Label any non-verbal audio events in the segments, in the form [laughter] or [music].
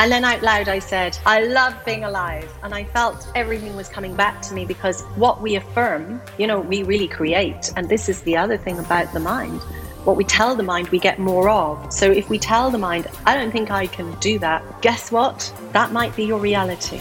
And then out loud, I said, I love being alive. And I felt everything was coming back to me because what we affirm, you know, we really create. And this is the other thing about the mind. What we tell the mind, we get more of. So if we tell the mind, I don't think I can do that, guess what? That might be your reality.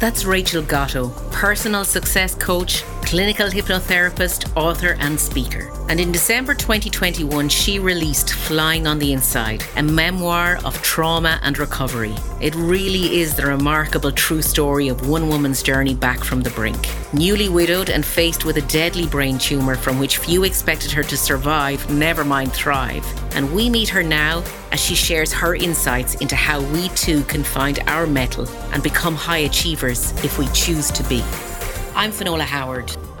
That's Rachel Gotto, personal success coach, clinical hypnotherapist, author, and speaker. And in December 2021, she released Flying on the Inside, a memoir of trauma and recovery. It really is the remarkable true story of one woman's journey back from the brink. Newly widowed and faced with a deadly brain tumour from which few expected her to survive, never mind thrive. And we meet her now as she shares her insights into how we too can find our mettle and become high achievers if we choose to be. I'm Finola Howard,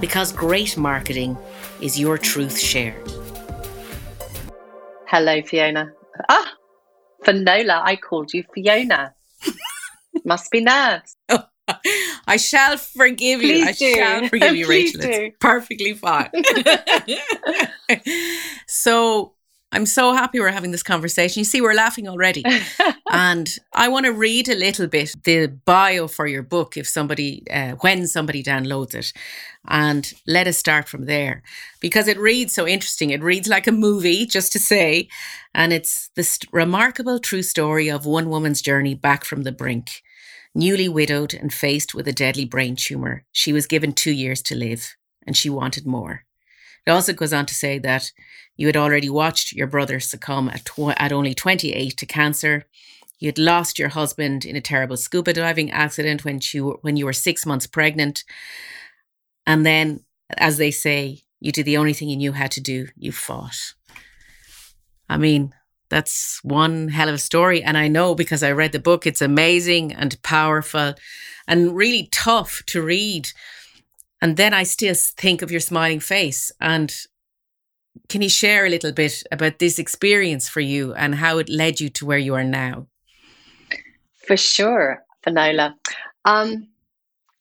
because great marketing is your truth shared. Hello, Fiona. Ah, Finola, I called you Fiona. [laughs] Must be nerves. Oh, [laughs] I shall forgive Please you. I do. shall forgive you, [laughs] Rachel. do. It's perfectly fine. so I'm so happy we're having this conversation. You see, we're laughing already. [laughs] and I want to read a little bit the bio for your book if somebody, uh, when somebody downloads it. And let us start from there because it reads so interesting. It reads like a movie, just to say. And it's this remarkable true story of one woman's journey back from the brink. Newly widowed and faced with a deadly brain tumour, she was given two years to live and she wanted more. It also goes on to say that you had already watched your brother succumb at, tw- at only 28 to cancer. You had lost your husband in a terrible scuba diving accident when you, when you were six months pregnant. And then, as they say, you did the only thing you knew how to do you fought. I mean, that's one hell of a story. And I know because I read the book, it's amazing and powerful and really tough to read. And then I still think of your smiling face. And can you share a little bit about this experience for you and how it led you to where you are now? For sure, Finola. Um,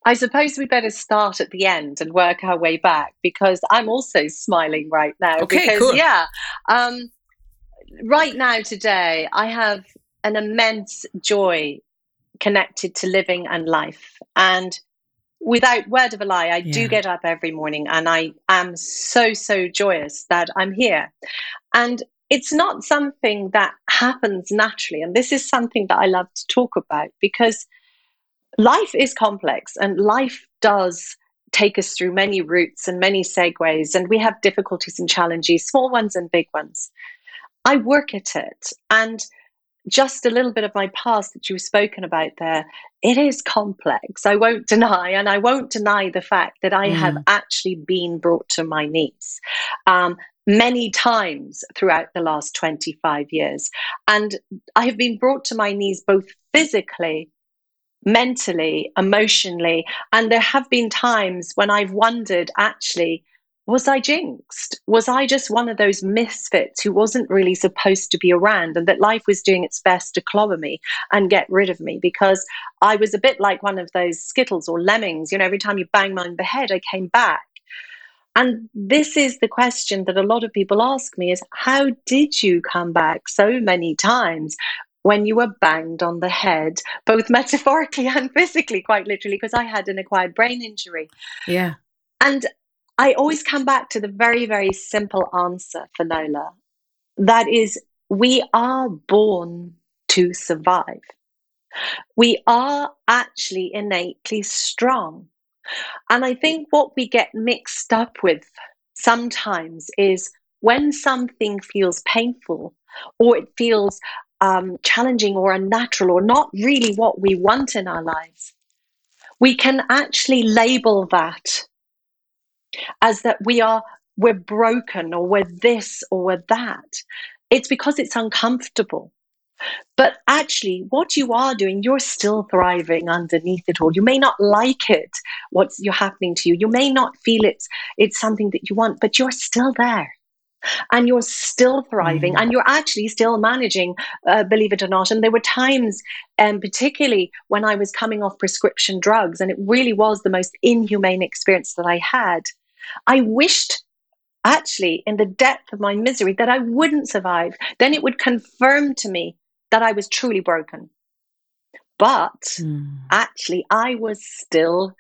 I suppose we better start at the end and work our way back because I'm also smiling right now. Okay, because, cool. yeah, um, right now, today, I have an immense joy connected to living and life. And without word of a lie, I Yeah. do get up every morning and I am so, so joyous that I'm here. And it's not something that happens naturally. And this is something that I love to talk about because life is complex and life does take us through many routes and many segues. And we have difficulties and challenges, small ones and big ones. I work at it. And just a little bit of my past that you've spoken about there, it is complex. I won't deny, and I won't deny the fact that I have actually been brought to my knees um, many times throughout the last 25 years. And I have been brought to my knees both physically, mentally, emotionally. And there have been times when I've wondered actually, was I jinxed? Was I just one of those misfits who wasn't really supposed to be around and that life was doing its best to clobber me and get rid of me? Because I was a bit like one of those skittles or lemmings. You know, every time you bang on the head, I came back. And this is the question that a lot of people ask me is how did you come back so many times when you were banged on the head, both [laughs] metaphorically and physically, quite literally, because I had an acquired brain injury. Yeah. And I always come back to the very, very simple answer, Finola. That is, we are born to survive. We are actually innately strong. And I think what we get mixed up with sometimes is when something feels painful or it feels um, challenging or unnatural or not really what we want in our lives, we can actually label that as that we are we're broken or we're this or we're that it's because it's uncomfortable But actually, what you are doing, you're still thriving underneath it all. You may not like it, what's you're happening to you. You may not feel it's it's something that you want, but you're still there and you're still thriving mm. and you're actually still managing uh, believe it or not and there were times um, particularly when i was coming off prescription drugs and it really was the most inhumane experience that i had i wished actually in the depth of my misery that i wouldn't survive then it would confirm to me that I was truly broken. But mm. actually, I was still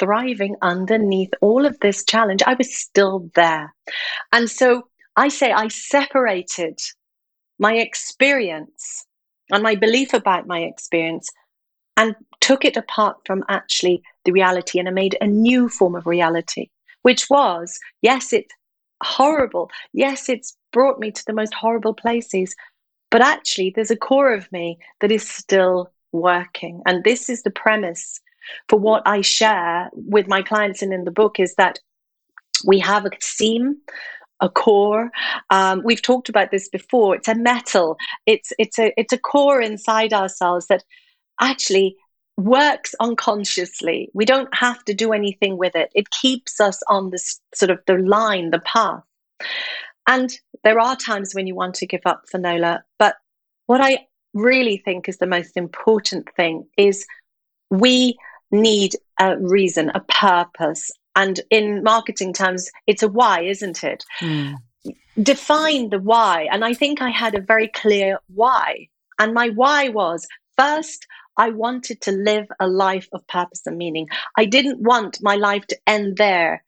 thriving underneath all of this challenge. I was still there. And so I say I separated my experience and my belief about my experience and took it apart from actually the reality and I made a new form of reality, which was yes, it's horrible. Yes, it's brought me to the most horrible places, but actually, there's a core of me that is still working. And this is the premise for what I share with my clients and in the book is that we have a seam a core. Um, we've talked about this before. It's a mettle. It's it's a it's a core inside ourselves that actually works unconsciously. We don't have to do anything with it. It keeps us on this sort of the line, the path. And there are times when you want to give up, Finola. But what I really think is the most important thing is we need a reason, a purpose. And in marketing terms, it's a why, isn't it? Mm. Define the why. And I think I had a very clear why. And my why was first, I wanted to live a life of purpose and meaning. I didn't want my life to end there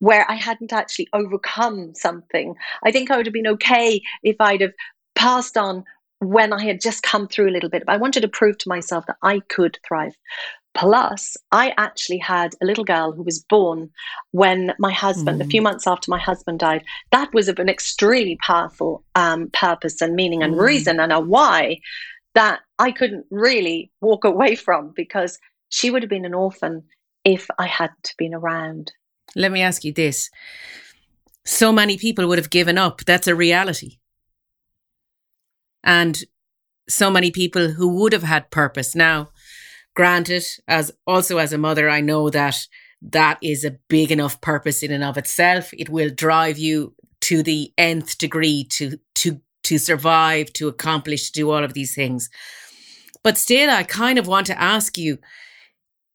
where I hadn't actually overcome something. I think I would have been okay if I'd have passed on when I had just come through a little bit. But I wanted to prove to myself that I could thrive. Plus, I actually had a little girl who was born when my husband, mm. a few months after my husband died. That was of an extremely powerful um, purpose and meaning and mm. reason and a why that I couldn't really walk away from because she would have been an orphan if I hadn't been around. Let me ask you this. So many people would have given up. That's a reality. And so many people who would have had purpose. Now, granted, as also as a mother, I know that that is a big enough purpose in and of itself. It will drive you to the nth degree to to to survive, to accomplish, to do all of these things. But still, I kind of want to ask you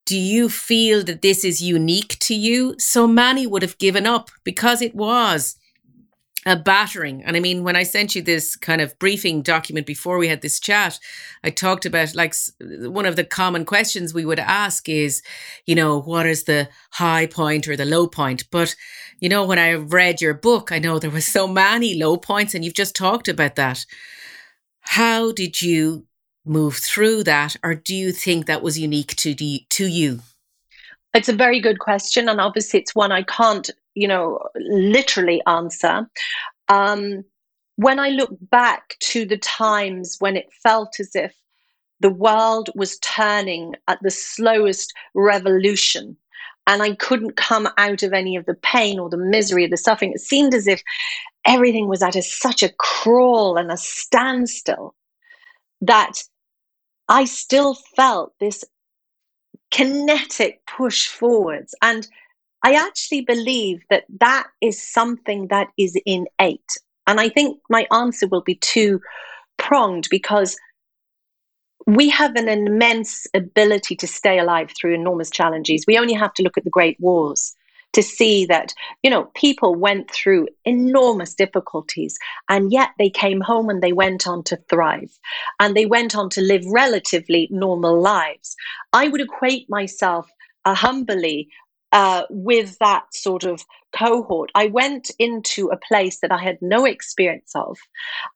do you feel that this is unique to you? So many would have given up because it was a battering. And I mean, when I sent you this kind of briefing document before we had this chat, I talked about like one of the common questions we would ask is, you know, what is the high point or the low point? But, you know, when I read your book, I know there were so many low points and you've just talked about that. How did you move through that, or do you think that was unique to the, to you? It's a very good question, and obviously it's one I can't, you know, literally answer. Um, when I look back to the times when it felt as if the world was turning at the slowest revolution, and I couldn't come out of any of the pain or the misery or the suffering, it seemed as if everything was at a, such a crawl and a standstill that I still felt this kinetic push forwards. And I actually believe that that is something that is innate. And I think my answer will be two pronged because we have an immense ability to stay alive through enormous challenges. We only have to look at the Great Wars to see that, you know, people went through enormous difficulties and yet they came home and they went on to thrive and they went on to live relatively normal lives. I would equate myself uh, humbly uh, with that sort of cohort. I went into a place that I had no experience of,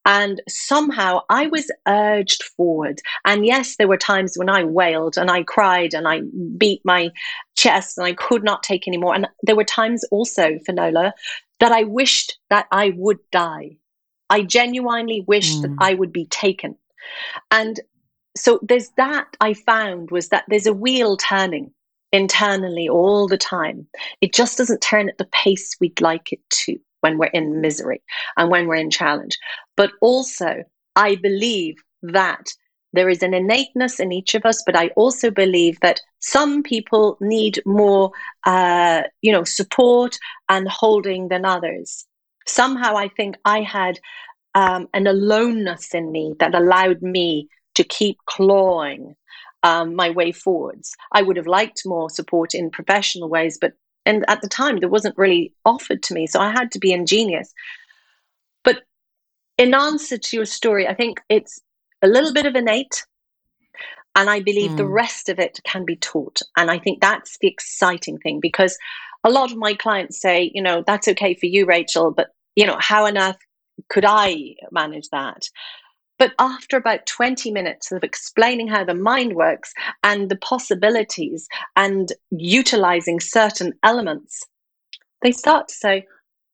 and somehow I was urged forward. And yes, there were times when I wailed and I cried and I beat my chest and I could not take anymore. And there were times also, Finola, that I wished that I would die. I genuinely wished mm. that I would be taken. And so there's that I found was that there's a wheel turning internally all the time. It just doesn't turn at the pace we'd like it to when we're in misery and when we're in challenge. But also, I believe that there is an innateness in each of us, but I also believe that some people need more, uh, you know, support and holding than others. Somehow, I think I had um, an aloneness in me that allowed me to keep clawing um, my way forwards. I would have liked more support in professional ways, but and at the time there wasn't really offered to me, so I had to be ingenious. But in answer to your story, I think it's a little bit of innate. And I believe mm. the rest of it can be taught. And I think that's the exciting thing because a lot of my clients say, you know, that's okay for you, Rachel, but, you know, how on earth could I manage that? But after about 20 minutes of explaining how the mind works and the possibilities and utilizing certain elements, they start to say,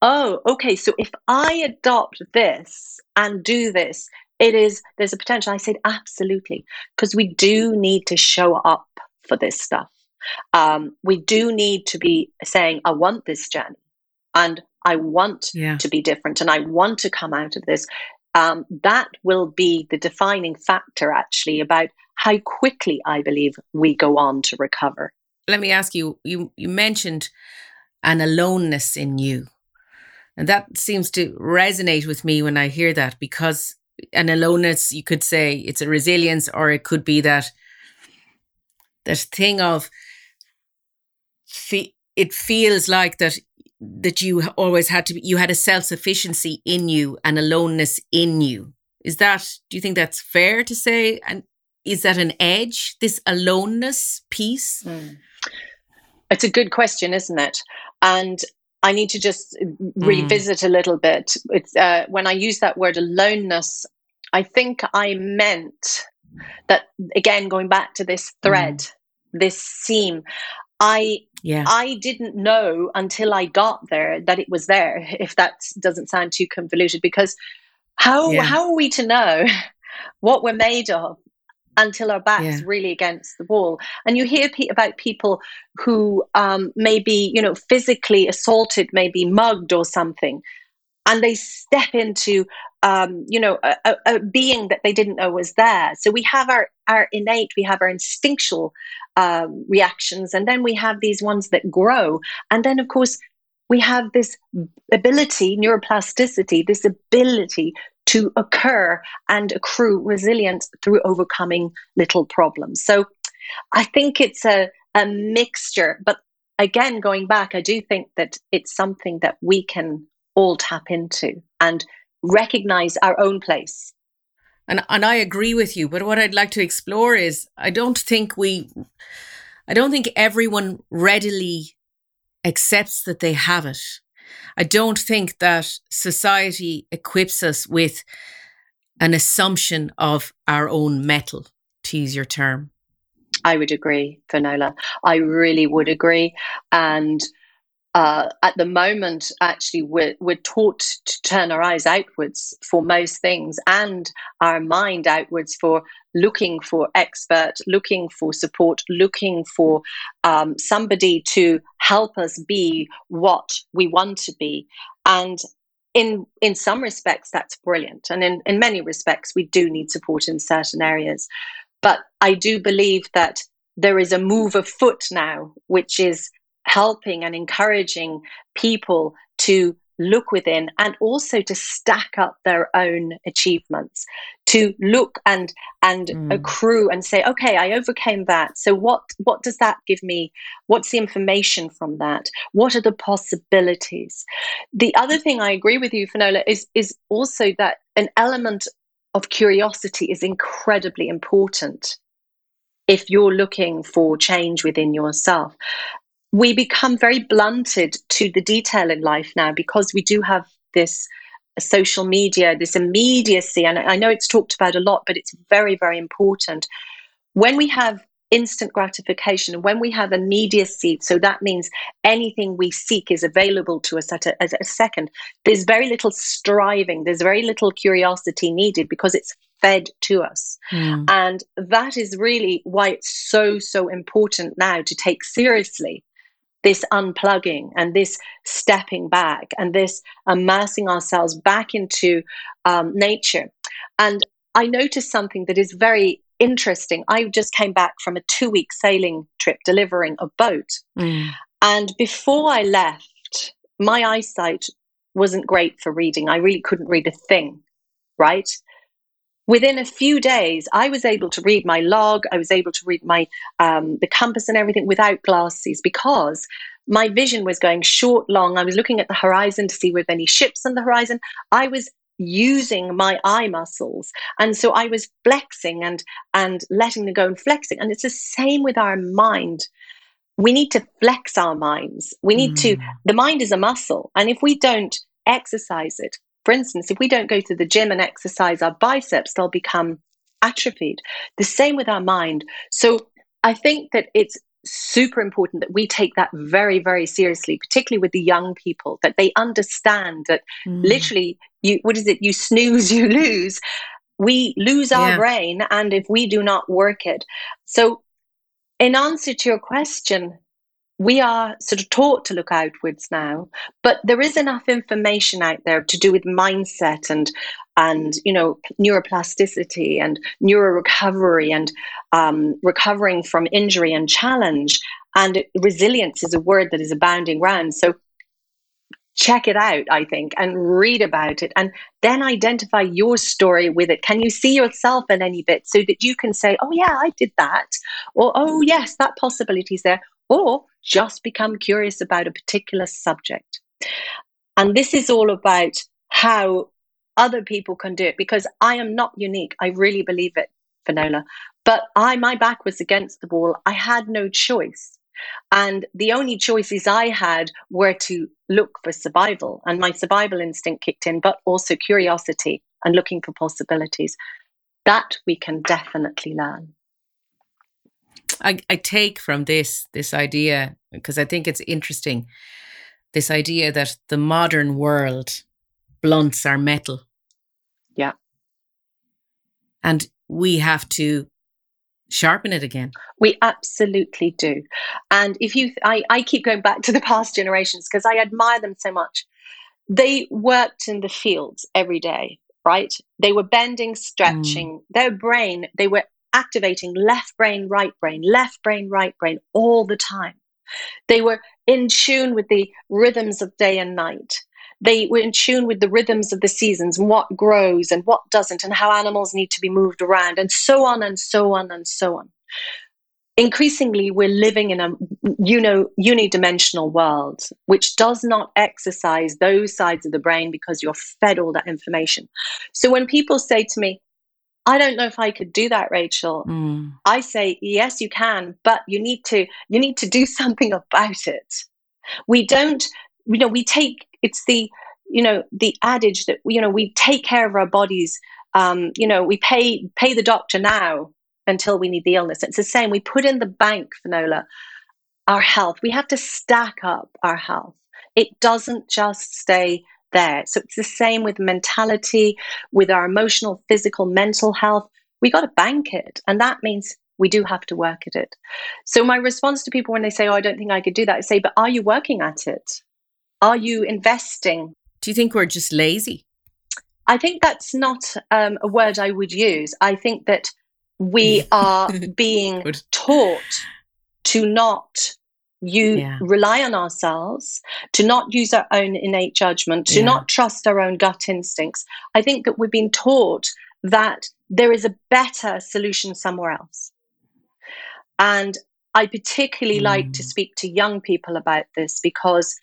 oh, okay, so if I adopt this and do this, it is there's a potential i said absolutely because we do need to show up for this stuff um, we do need to be saying i want this journey and i want yeah. to be different and i want to come out of this um, that will be the defining factor actually about how quickly i believe we go on to recover. Let me ask you you you mentioned an aloneness in you. And that seems to resonate with me when i hear that because an aloneness, you could say it's a resilience, or it could be that that thing of fe- it feels like that that you always had to be, you had a self-sufficiency in you and aloneness in you is that do you think that's fair to say and is that an edge this aloneness piece mm. it's a good question isn't it and I need to just mm. revisit a little bit. It's uh, when I use that word aloneness, I think I meant that again, going back to this thread, mm. this seam. I yeah. I didn't know until I got there that it was there. [laughs] If that doesn't sound too convoluted, because how yeah. how are we to know [laughs] what we're made of until our back's yeah. really against the wall. And you hear pe- about people who um, may be, you know, physically assaulted, maybe mugged or something, and they step into, um, you know, a, a, being that they didn't know was there. So we have our our innate, we have our instinctual um, reactions, and then we have these ones that grow, and then of course we have this ability, neuroplasticity, this ability to occur and accrue resilience through overcoming little problems. So I think it's a, a mixture. But again, going back, I do think that it's something that we can all tap into and recognize our own place. And, and I agree with you. But what I'd like to explore is I don't think we, I don't think everyone readily accepts that they have it. I don't think that society equips us with an assumption of our own mettle, to use your term. I would agree, Finola. I really would agree. And uh, at the moment, actually, we're, we're taught to turn our eyes outwards for most things and our mind outwards for looking for expert, looking for support, looking for um, somebody to help us be what we want to be. And in in some respects, that's brilliant, and in in many respects, we do need support in certain areas. But I do believe that there is a move afoot now, which is helping and encouraging people to look within and also to stack up their own achievements to look and and mm. accrue and say okay i overcame that. So what what does that give me? What's the information from that? What are the possibilities? The other thing i agree with you finola is is also that an element of curiosity is incredibly important if you're looking for change within yourself we become very blunted to the detail in life now because we do have this social media, this immediacy. And I know it's talked about a lot, but it's very, very important. When we have instant gratification, when we have immediacy, so that means anything we seek is available to us at a, at a second, there's very little striving, there's very little curiosity needed because it's fed to us. Mm. And that is really why it's so, so important now to take seriously this unplugging and this stepping back and this immersing ourselves back into um, nature. And I noticed something that is very interesting. I just came back from a two week sailing trip delivering a boat. Mm. And before I left, my eyesight wasn't great for reading. I really couldn't read a thing, right? Within a few days, I was able to read my log. I was able to read my um, the compass and everything without glasses because my vision was going short, long. I was looking at the horizon to see were there any ships on the horizon. I was using my eye muscles and so i was flexing and and letting them go and flexing and it's the same with our mind we need to flex our minds we need mm. to the mind is a muscle and if we don't exercise it for instance if we don't go to the gym and exercise our biceps they'll become atrophied. The same with our mind. So i think that it's super important that we take that very very seriously particularly with the young people that they understand that mm. literally you what is it? You snooze [laughs] you lose. We lose our yeah. brain and if we do not work it. So in answer to your question we are sort of taught to look outwards now but there is enough information out there to do with mindset and and you know neuroplasticity and neuro recovery and um, recovering from injury and challenge. And resilience is a word that is abounding around so check it out i think and read about it and then identify your story with it. Can you see yourself in any bit so that you can say oh yeah i did that or oh yes that possibility is there or just become curious about a particular subject and this is all about how other people can do it because I am not unique. I really believe it, Finola. But I, my back was against the wall. I had no choice. And the only choices I had were to look for survival. And my survival instinct kicked in, but also curiosity and looking for possibilities. That we can definitely learn. I, I take from this this idea because I think it's interesting this idea that the modern world blunts our mettle. Yeah. And we have to sharpen it again. We absolutely do. And if you, I, I keep going back to the past generations because I admire them so much. They worked in the fields every day, right? They were bending, stretching mm. their brain. They were activating left brain, right brain, left brain, right brain all the time. They were in tune with the rhythms of day and night. They were in tune with the rhythms of the seasons and what grows and what doesn't, and how animals need to be moved around, and so on and so on and so on. Increasingly, we're living in a you know unidimensional world, which does not exercise those sides of the brain because you're fed all that information. So when people say to me, I don't know if I could do that, Rachel. Mm. I say, yes, you can, but you need to you need to do [laughs] something about it. We don't, you know, we take it's the you know the adage that you know we take care of our bodies um, you know we pay pay the doctor now until we need the illness it's the same we put in the bank finola our health we have to stack up our health it doesn't just stay there so it's the same with mentality with our emotional physical mental health we got to bank it and that means we do have to work at it so my response to people when they say oh i don't think i could do that i say but are you working at it are you investing? Do you think we're just lazy? I think that's not um, a word I would use. I think that we [laughs] are being taught to not you yeah. rely on ourselves, to not use our own innate judgment, to yeah. not trust our own gut instincts. I think that we've been taught that there is a better solution somewhere else. And I particularly mm. like to mm. speak to young people about this because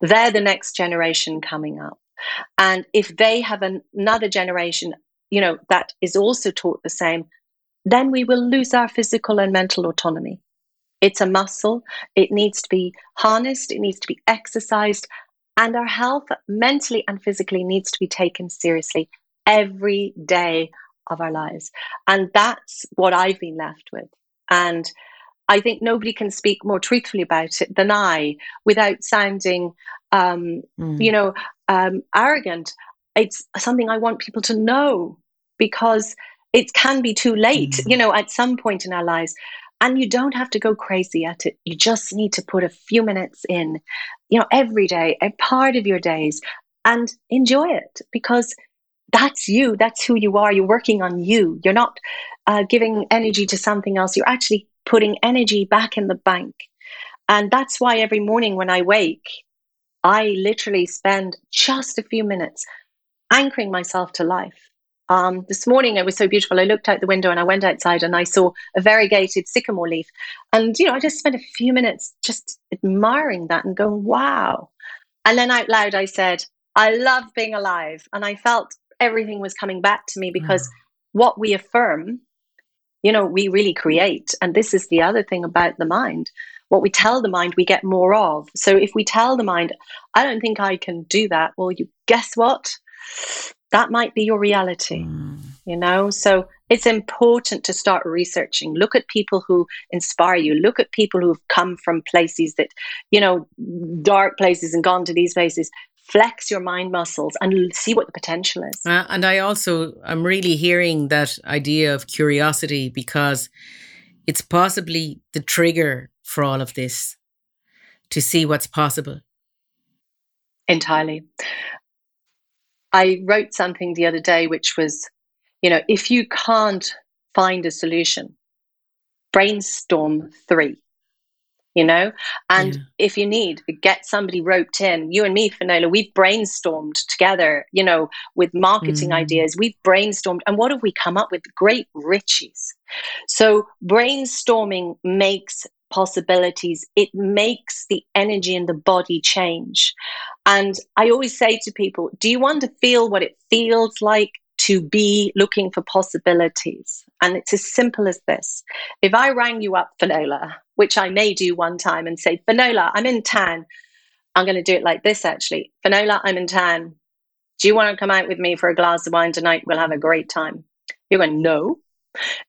they're the next generation coming up. And if they have an, another generation, you know, that is also taught the same, then we will lose our physical and mental autonomy. It's a muscle. It needs to be harnessed. It needs to be exercised. And our health, mentally and physically, needs to be taken seriously every day of our lives. And that's what I've been left with. And I think nobody can speak more truthfully about it than I without sounding, um, mm. you know, um, arrogant. It's something I want people to know because it can be too late, mm. you know, at some point in our lives. And you don't have to go crazy at it. You just need to put a few minutes in, you know, every day, a part of your days, and enjoy it because that's you. That's who you are. You're working on you. You're not uh, giving energy to something else. You're actually putting energy back in the bank. And that's why every morning when I wake, I literally spend just a few minutes anchoring myself to life. Um, this morning it was so beautiful. I looked out the window and I went outside and I saw a variegated sycamore leaf. And, you know, I just spent a few minutes just admiring that and going, wow. And then out loud I said, I love being alive. And I felt everything was coming back to me because mm. what we affirm, you know, we really create. And this is the other thing about the mind what we tell the mind we get more of so if we tell the mind i don't think i can do that well you guess what that might be your reality mm. you know so it's important to start researching look at people who inspire you look at people who've come from places that you know dark places and gone to these places flex your mind muscles and see what the potential is uh, and i also i'm really hearing that idea of curiosity because it's possibly the trigger for all of this to see what's possible? Entirely. I wrote something the other day which was, you know, if you can't find a solution, brainstorm three you know? And yeah. if you need get somebody roped in. You and me finola we've brainstormed together you know with marketing mm. ideas. We've brainstormed and what have we come up with? Great riches. So brainstorming makes possibilities it makes the energy in the body change and i always say to people do you want to feel what it feels like to be looking for possibilities. And it's as simple as this. If I rang you up, Finola, which I may do one time, and say, Finola, I'm in town. I'm going to do it like this actually. Finola, I'm in town. Do you want to come out with me for a glass of wine tonight? We'll have a great time. You're going, no.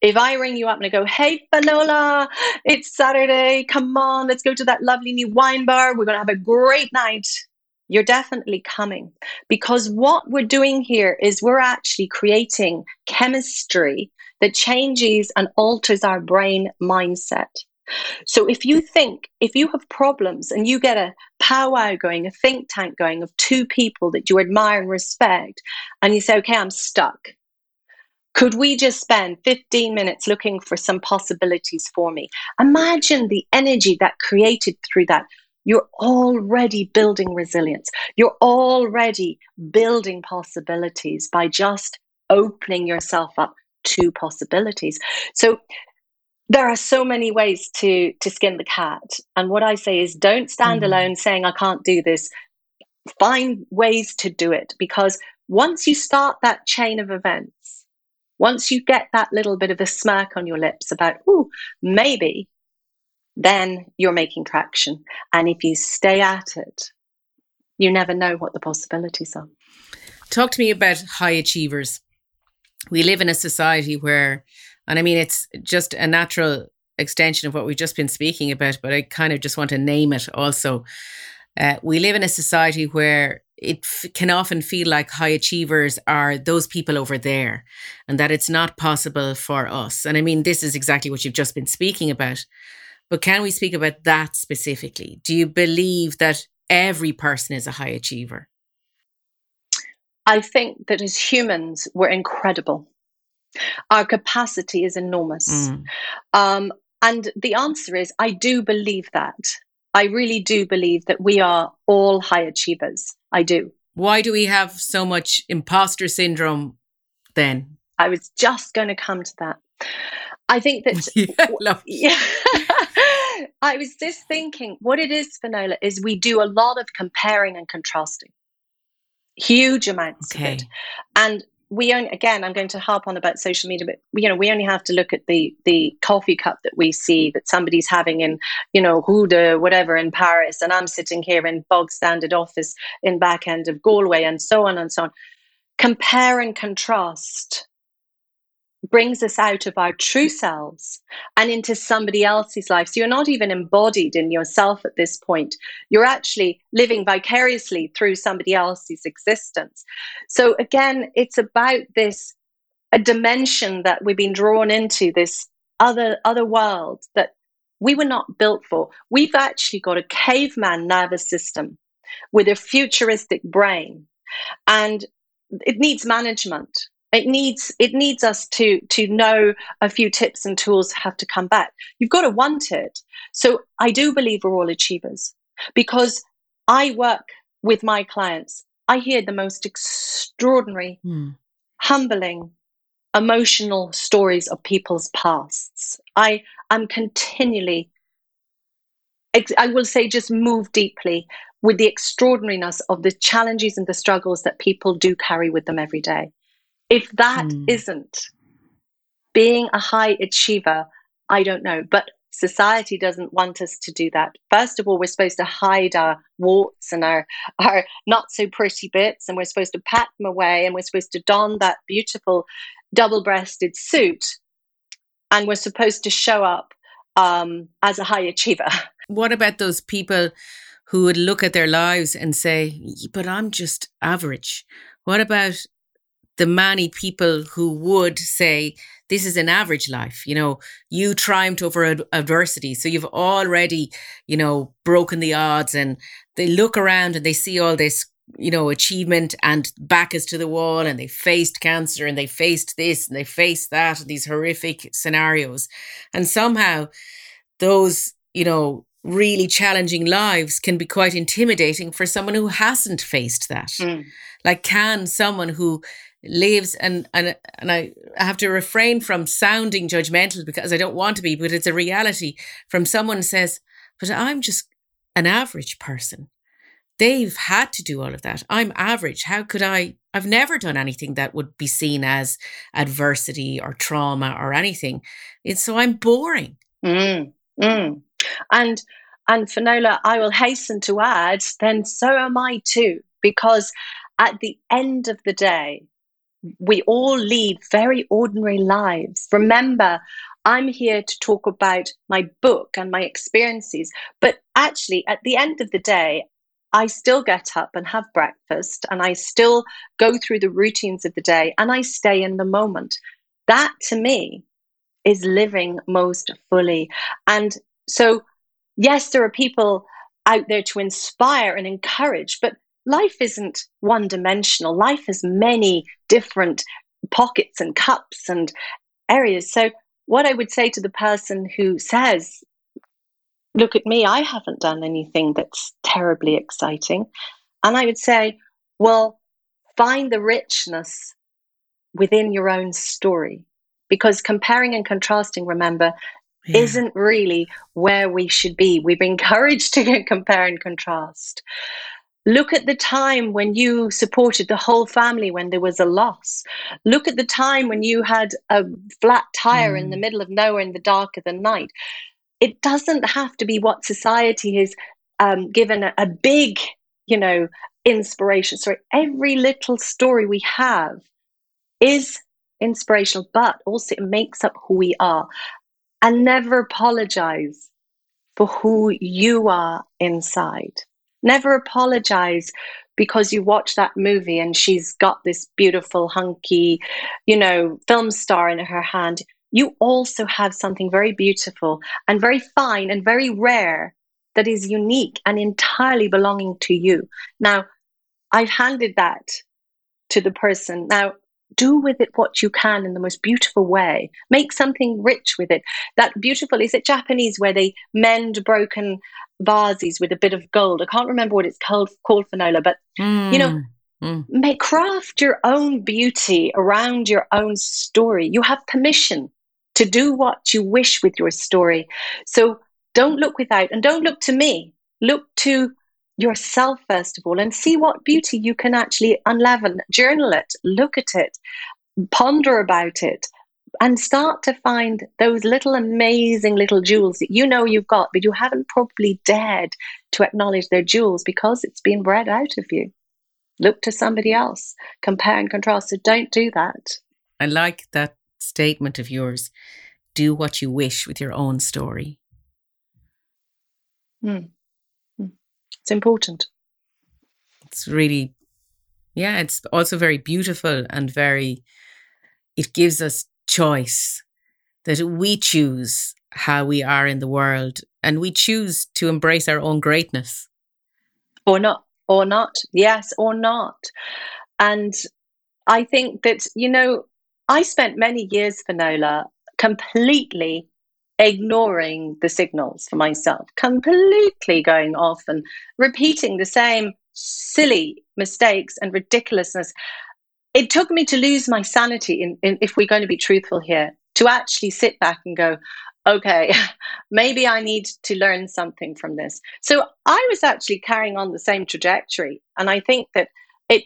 If I ring you up and I go, hey, Finola, it's Saturday. Come on, let's go to that lovely new wine bar. We're going to have a great night you're definitely coming because what we're doing here is we're actually creating chemistry that changes and alters our brain mindset. So if you think, if you have problems and you get a powwow going, a think tank going of two people that you admire and respect, and you say, okay, I'm stuck. Could we just spend 15 minutes looking for some possibilities for me? Imagine the energy that created through that you're already building resilience. You're already building possibilities by just opening yourself up to possibilities. So there are so many ways to to skin the cat. And what I say is don't stand mm-hmm. alone saying I can't do this. Find ways to do it because once you start that chain of events, once you get that little bit of a smirk on your lips about, oh, maybe then you're making traction. And if you stay at it, you never know what the possibilities are. Talk to me about high achievers. We live in a society where, and I mean, it's just a natural extension of what we've just been speaking about, but I kind of just want to name it also. Uh, we live in a society where it f- can often feel like high achievers are those people over there and that it's not possible for us. And I mean, this is exactly what you've just been speaking about. But can we speak about that specifically? Do you believe that every person is a high achiever? I think that as humans, we're incredible. Our capacity is enormous. Mm. Um, and the answer is I do believe that. I really do believe that we are all high achievers. I do. Why do we have so much imposter syndrome then? I was just going to come to that. I think that [laughs] yeah, yeah [laughs] I was just thinking what it is, Finola, is we do a lot of comparing and contrasting. Huge amounts okay. of it. And we only again i'm going to harp on about social media but you know we only have to look at the the coffee cup that we see that somebody's having in you know Huda, whatever in paris and i'm sitting here in bog standard office in back end of galway and so on and so on. Compare and contrast brings us out of our true selves and into somebody else's life. So you're not even embodied in yourself at this point. You're actually living vicariously through somebody else's existence. So again, it's about this a dimension that we've been drawn into this other other world that we were not built for. We've actually got a caveman nervous system with a futuristic brain. And it needs management it needs it needs us to to know a few tips and tools have to come back. You've got to want it. So i do believe we're all achievers because i work with my clients. I hear the most extraordinary mm. humbling emotional stories of people's pasts. I am continually i will say just move deeply with the extraordinariness of the challenges and the struggles that people do carry with them every day if that mm. not being a high achiever, I don't know. But society doesn't want us to do that. First of all, we're supposed to hide our warts and our, our not so pretty bits, and we're supposed to pat them away, and we're supposed to don that beautiful double breasted suit, and we're supposed to show up um, as a high achiever. [laughs] What about those people who would look at their lives and say, but I'm just average? What about the many people who would say this is an average life you know you triumphed over ad- adversity so you've already you know broken the odds and they look around and they see all this you know achievement and back is to the wall and they faced cancer and they faced this and they faced that and these horrific scenarios and somehow those you know really challenging lives can be quite intimidating for someone who hasn't faced that mm. like can someone who lives and and and I have to refrain from sounding judgmental because I don't want to be, but it's a reality from someone says, but I'm just an average person. They've had to do all of that. I'm average. How could I? I've never done anything that would be seen as adversity or trauma or anything. It's so I'm boring. Mm, mm. And and Finola, I will hasten to add, then so am I too, because at the end of the day, we all lead very ordinary lives. Remember, I'm here to talk about my book and my experiences. But actually, at the end of the day, I still get up and have breakfast and I still go through the routines of the day and I stay in the moment. That to me is living most fully. And so, yes, there are people out there to inspire and encourage, but life isn't one dimensional. Life has many different pockets and cups and areas. So, what I would say to the person who says, Look at me, I haven't done anything that's terribly exciting. And I would say, Well, find the richness within your own story. Because comparing and contrasting, remember, yeah. isn't really where we should be. We've been encouraged [laughs] to compare and contrast. Look at the time when you supported the whole family when there was a loss. Look at the time when you had a flat tire mm. in the mm. middle of nowhere in the dark of the night. It doesn't have to be what society has um, given a, a big, you know, inspiration. So every little story we have is inspirational, but also it makes up who we are. And never apologize for who you are inside. Never apologize because you watch that movie and she's got this beautiful, hunky, you know, film star in her hand. You also have something very beautiful and very fine and very rare that is unique and entirely belonging to you. Now, I've handed that to the person. Now, do with it what you can in the most beautiful way. Make something rich with it. That beautiful, is it Japanese where they mend broken vases with a bit of gold? I can't remember what it's called, called Finola, but mm. you know, mm. make craft your own beauty around your own story. You have permission to do what you wish with your story. So don't look without and don't look to me. Look to yourself first of all and see what beauty you can actually unleaven journal it look at it ponder about it and start to find those little amazing little jewels that you know you've got but you haven't probably dared to acknowledge their jewels because it's been bred out of you. Look to somebody else. Compare and contrast. So don't do that. I like that statement of yours. Do what you wish with your own story. Hmm. It's important. It's really, yeah, it's also very beautiful and very, it gives us choice that we choose how we are in the world and we choose to embrace our own greatness. Or not, or not. Yes, or not. And I think that, you know, I spent many years, Finola completely ignoring the signals for myself, completely going off and repeating the same silly mistakes and ridiculousness. It took me to lose my sanity, in, in, if we're going to be truthful here, to actually sit back and go, okay, [laughs] maybe I need to learn something from this. So I was actually carrying on the same trajectory. And I think that it,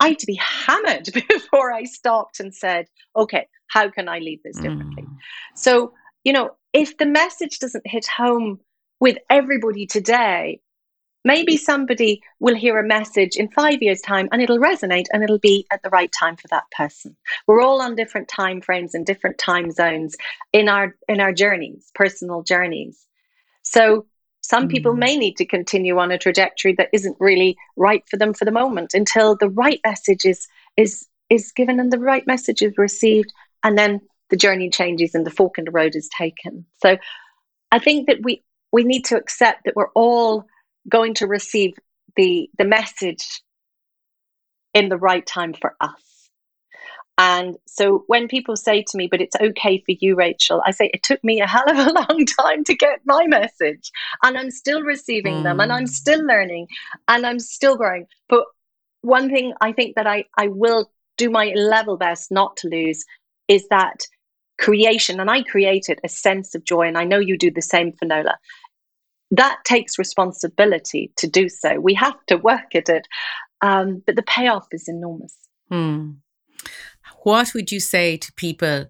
I had to be hammered [laughs] before I stopped and said, okay, how can I lead this differently? Mm. So, you know, if the message doesn't hit home with everybody today, maybe somebody will hear a message in five years' time and it'll resonate and it'll be at the right time for that person. We're all on different time frames and different time zones in our in our journeys, personal journeys. So some mm. people may need to continue on a trajectory that isn't really right for them for the moment until the right message is is is given and the right message is received and then the journey changes and the fork in the road is taken. So I think that we we need to accept that we're all going to receive the the message in the right time for us. And so when people say to me, but it's okay for you, Rachel, I say it took me a hell of a [laughs] long time to get my message. And I'm still receiving mm. them and I'm mm. still learning and I'm still growing. But one thing I think that I, I will do my level best not to lose is that creation. And I created a sense of joy. And I know you do the same, Finola that takes responsibility to do so. We have to work at it, um, but the payoff is enormous. Hmm. What would you say to people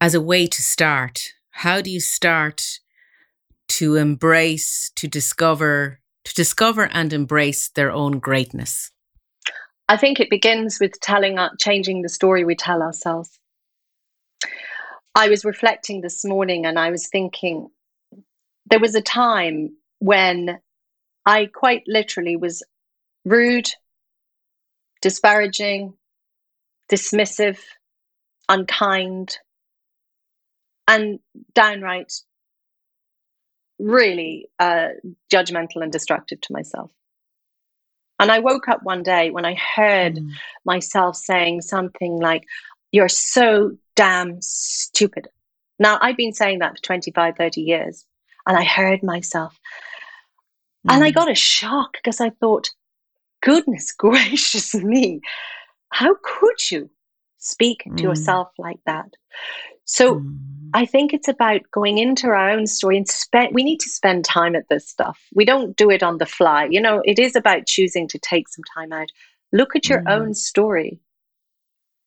as a way to start? How do you start to embrace, to discover, to discover and embrace their own greatness? I think it begins with telling, uh, changing the story we tell ourselves. I was reflecting this morning and I was thinking, there was a time when I quite literally was rude, disparaging, dismissive, unkind, and downright really uh, judgmental and destructive to myself. And I woke up one day when I heard mm. myself saying something like, You're so damn stupid. Now, I've been saying that for 25, 30 years and I heard myself. Mm. And I mm. got a shock because I thought, goodness [laughs] gracious me, how could you speak mm. to yourself like that? So mm. I think it's about going into our own story and spend we need to spend time at this stuff. We don't do it on the fly. You know, it is about choosing to take some time out. Look at your mm. own story.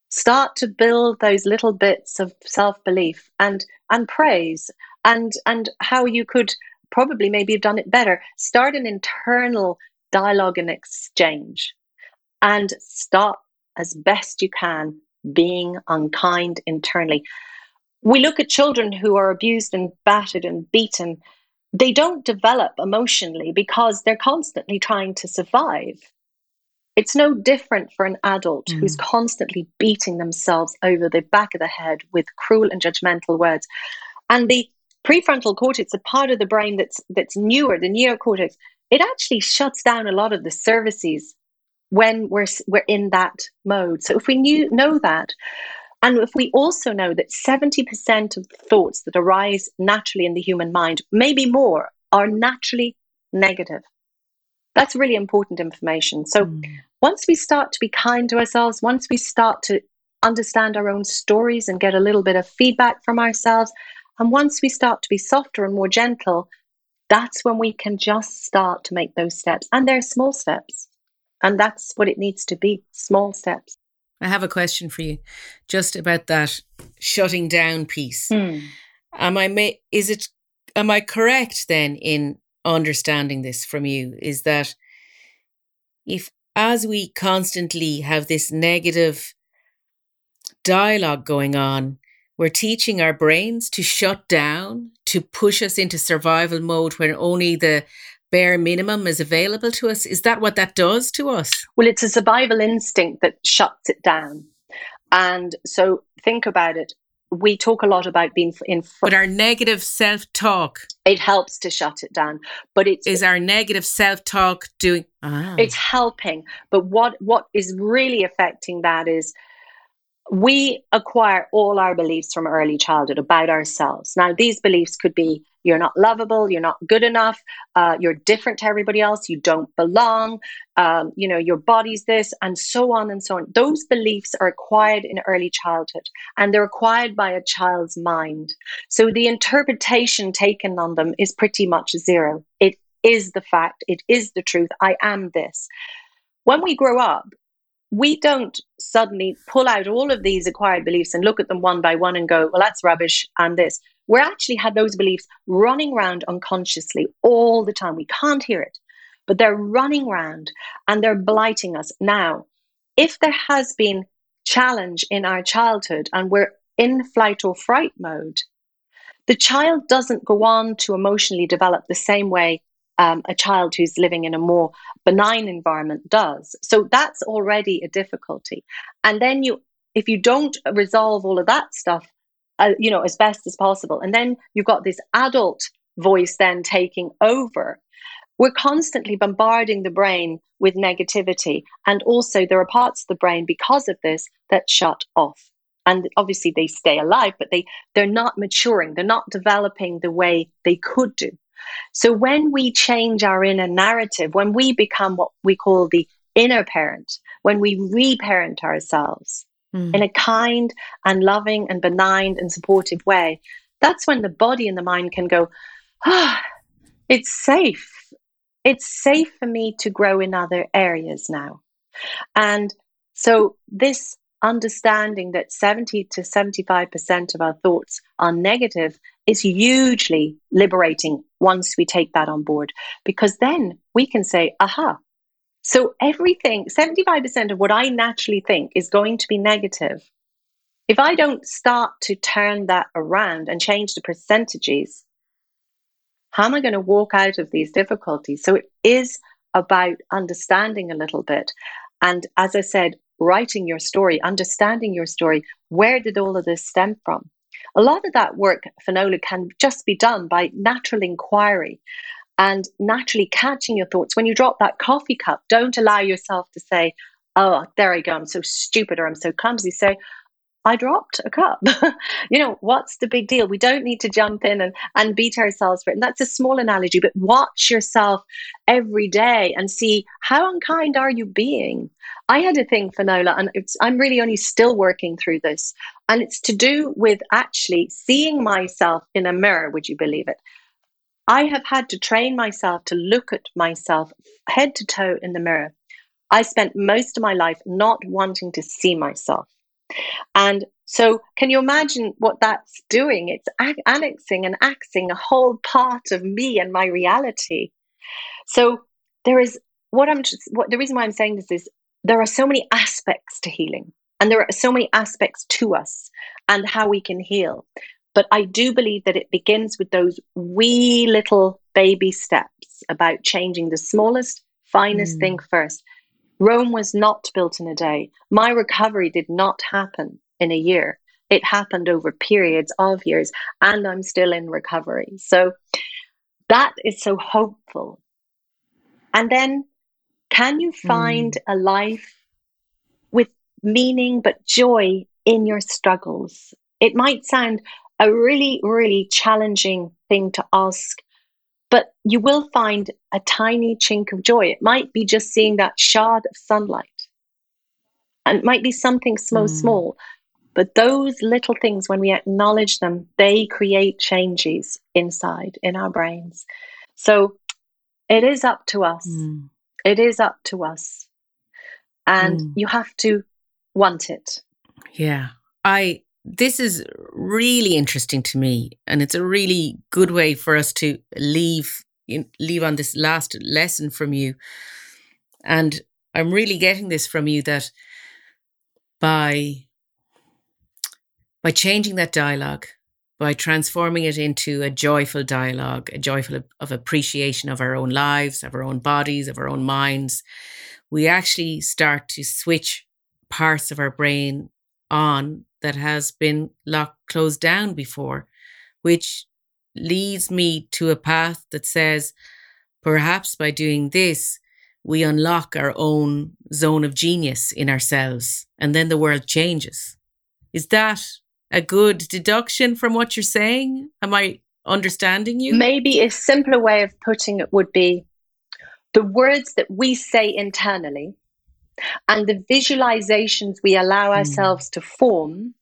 Start to build those little bits of self-belief and and praise and and how you could probably maybe have done it better. Start an internal dialogue and exchange and stop as best you can being unkind internally. We look at children who are abused and battered and beaten. They don't develop emotionally because they're constantly trying to survive. It's no different for an adult mm. who's constantly beating themselves over the back of the head with cruel and judgmental words. And the prefrontal cortex, a part of the brain that's that's newer, the neocortex, it actually shuts down a lot of the services when we're we're in that mode. So if we knew know that, and if we also know that 70% of the thoughts that arise naturally in the human mind, maybe more, are naturally negative. That's really important information. So mm. once we start to be kind to ourselves, once we start to understand our own stories and get a little bit of feedback from ourselves, and once we start to be softer and more gentle, that's when we can just start to make those steps. And they're small steps. And that's what it needs to be small steps. I have a question for you just about that shutting down piece. Hmm. Am I ma- is it am I correct then in understanding this from you is that if as we constantly have this negative dialogue going on we're teaching our brains to shut down, to push us into survival mode when only the bare minimum is available to us. Is that what that does to us? Well, it's a survival instinct that shuts it down. And so think about it. we talk a lot about being in but our negative self-talk it helps to shut it down but it is our negative self-talk doing ah. it's helping but what what is really affecting that is we acquire all our beliefs from early childhood about ourselves. Now, these beliefs could be you're not lovable, you're not good enough, uh, you're different to everybody else, you don't belong, um, you know, your body's this, and so on and so on. Those beliefs are acquired in early childhood and they're acquired by a child's mind. So the interpretation taken on them is pretty much zero. It is the fact, it is the truth. I am this. When we grow up, we don't suddenly pull out all of these acquired beliefs and look at them one by one and go, well, that's rubbish and this. We're actually had those beliefs running around unconsciously all the time. We can't hear it, but they're running around and they're blighting us. Now, if there has been challenge in our childhood and we're in flight or fright mode, the child doesn't go on to emotionally develop the same way um, a child who's living in a more benign environment does. So that's already a difficulty. And then you, if you don't resolve all of that stuff, uh, you know, as best as possible, and then you've got this adult voice then taking over. We're constantly bombarding the brain with negativity. And also, there are parts of the brain because of this that shut off. And obviously, they stay alive, but they, they're not maturing. They're not developing the way they could do. So when we change our inner narrative, when we become what we call the inner parent, when we reparent ourselves mm. in a kind and loving and benign and supportive way, that's when the body and the mind can go, ah, oh, it's safe. It's safe for me to grow in other areas now. And so this understanding that 70 to 75% of our thoughts are negative is hugely liberating once we take that on board, because then we can say, aha. So everything, 75% of what I naturally think is going to be negative. If I don't start to turn that around and change the percentages, how am I going to walk out of these difficulties? So it is about understanding a little bit. And as I said, writing your story, understanding your story. Where did all of this stem from? A lot of that work, Finola, can just be done by natural inquiry and naturally catching your thoughts. When you drop that coffee cup, don't allow yourself to say, Oh, there I go, I'm so stupid or I'm so clumsy. Say, I dropped a cup. [laughs] you know, what's the big deal? We don't need to jump in and, and beat ourselves for it. And that's a small analogy, but watch yourself every day and see how unkind are you being? I had a thing, Finola, and I'm really only still working through this. And it's to do with actually seeing myself in a mirror, would you believe it? I have had to train myself to look at myself head to toe in the mirror. I spent most of my life not wanting to see myself. And so, can you imagine what that's doing? It's annexing and axing a whole part of me and my reality. So, there is what I'm just, what the reason why I'm saying this is there are so many aspects to healing, and there are so many aspects to us and how we can heal. But I do believe that it begins with those wee little baby steps about changing the smallest, finest mm. thing first. Rome was not built in a day. My recovery did not happen in a year. It happened over periods of years, and I'm still in recovery. So that is so hopeful. And then, can you find mm. a life with meaning but joy in your struggles? It might sound a really, really challenging thing to ask but you will find a tiny chink of joy. It might be just seeing that shard of sunlight. And it might be something small, mm. small. But those little things, when we acknowledge them, they create changes inside in our brains. So it is up to us. Mm. It is up to us. And mm. you have to want it. Yeah. I this is really interesting to me, and it's a really good way for us to leave leave on this last lesson from you. And I'm really getting this from you that by by changing that dialogue, by transforming it into a joyful dialogue, a joyful of appreciation of our own lives, of our own bodies, of our own minds, we actually start to switch parts of our brain on that has been locked, closed down before, which leads me to a path that says perhaps by doing this, we unlock our own zone of genius in ourselves, and then the world changes. Is that a good deduction from what you're saying? Am I understanding you? Maybe a simpler way of putting it would be the words that we say internally and the visualizations we allow hmm. ourselves mm. to form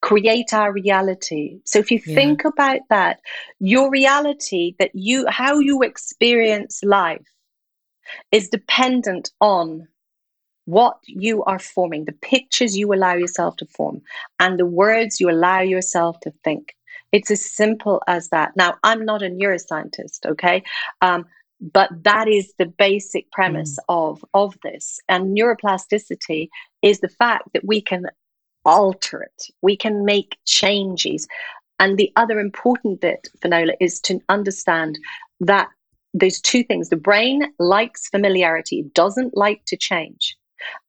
create our reality. So if you yeah. think about that, your reality that you how you experience life is dependent on what you are forming, the pictures you allow yourself to form, and the words you allow yourself to think. It's as simple as that. Now, I'm not a neuroscientist, okay? Um, but that is the basic premise mm. of of this. And neuroplasticity is the fact that we can alter it. We can make changes. And the other important bit finola is to understand that there's two things. The brain likes familiarity. Doesn't like to change.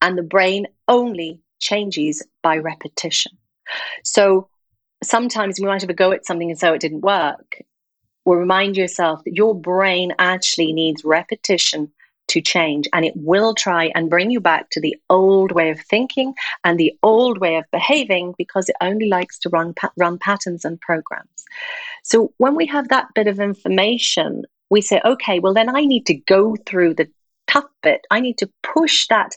And the brain only changes by repetition. So sometimes we might have a go at something and so it didn't work will remind yourself that your brain actually needs repetition to change and it will try and bring you back to the old way of thinking and the old way of behaving because it only likes to run run patterns and programs. So when we have that bit of information we say okay well then i need to go through the tough bit. I need to push that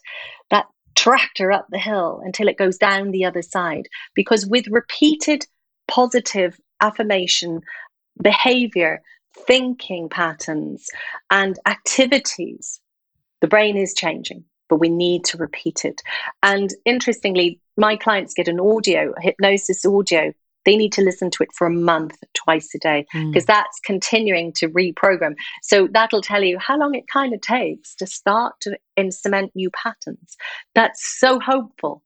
that tractor up the hill until it goes down the other side. Because with repeated positive affirmation behavior, thinking patterns, and activities, the brain is changing, but we need to repeat it. And interestingly, my clients get an audio, hypnosis audio. They need to listen to it for a month, twice a day, because mm. that's continuing to reprogram. So that'll tell you how long it kind of takes to start to cement new patterns. That's so hopeful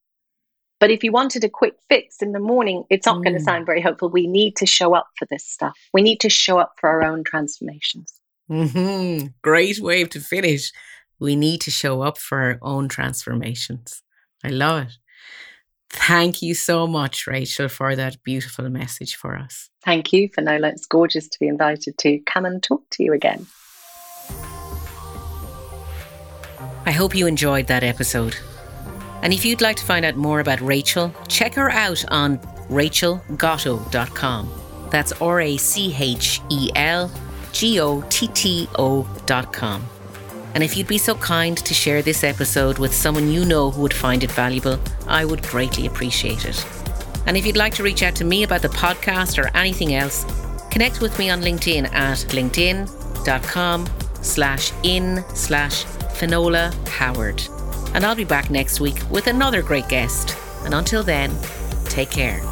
but if you wanted a quick fix in the morning, it's not mm. going to sound very hopeful. We need to show up for this stuff. We need to show up for our own transformations. Mm-hmm. Great way to finish. We need to show up for our own transformations. I love it. Thank you so much, Rachel, for that beautiful message for us. Thank you, for Finola. It's gorgeous to be invited to come and talk to you again. I hope you enjoyed that episode. And if you'd like to find out more about Rachel, check her out on rachelgotto.com. That's R A C H E L G O T T O.com. And if you'd be so kind to share this episode with someone you know who would find it valuable, I would greatly appreciate it. And if you'd like to reach out to me about the podcast or anything else, connect with me on LinkedIn at linkedin.com slash in slash Finola Howard and I'll be back next week with another great guest. And until then, take care.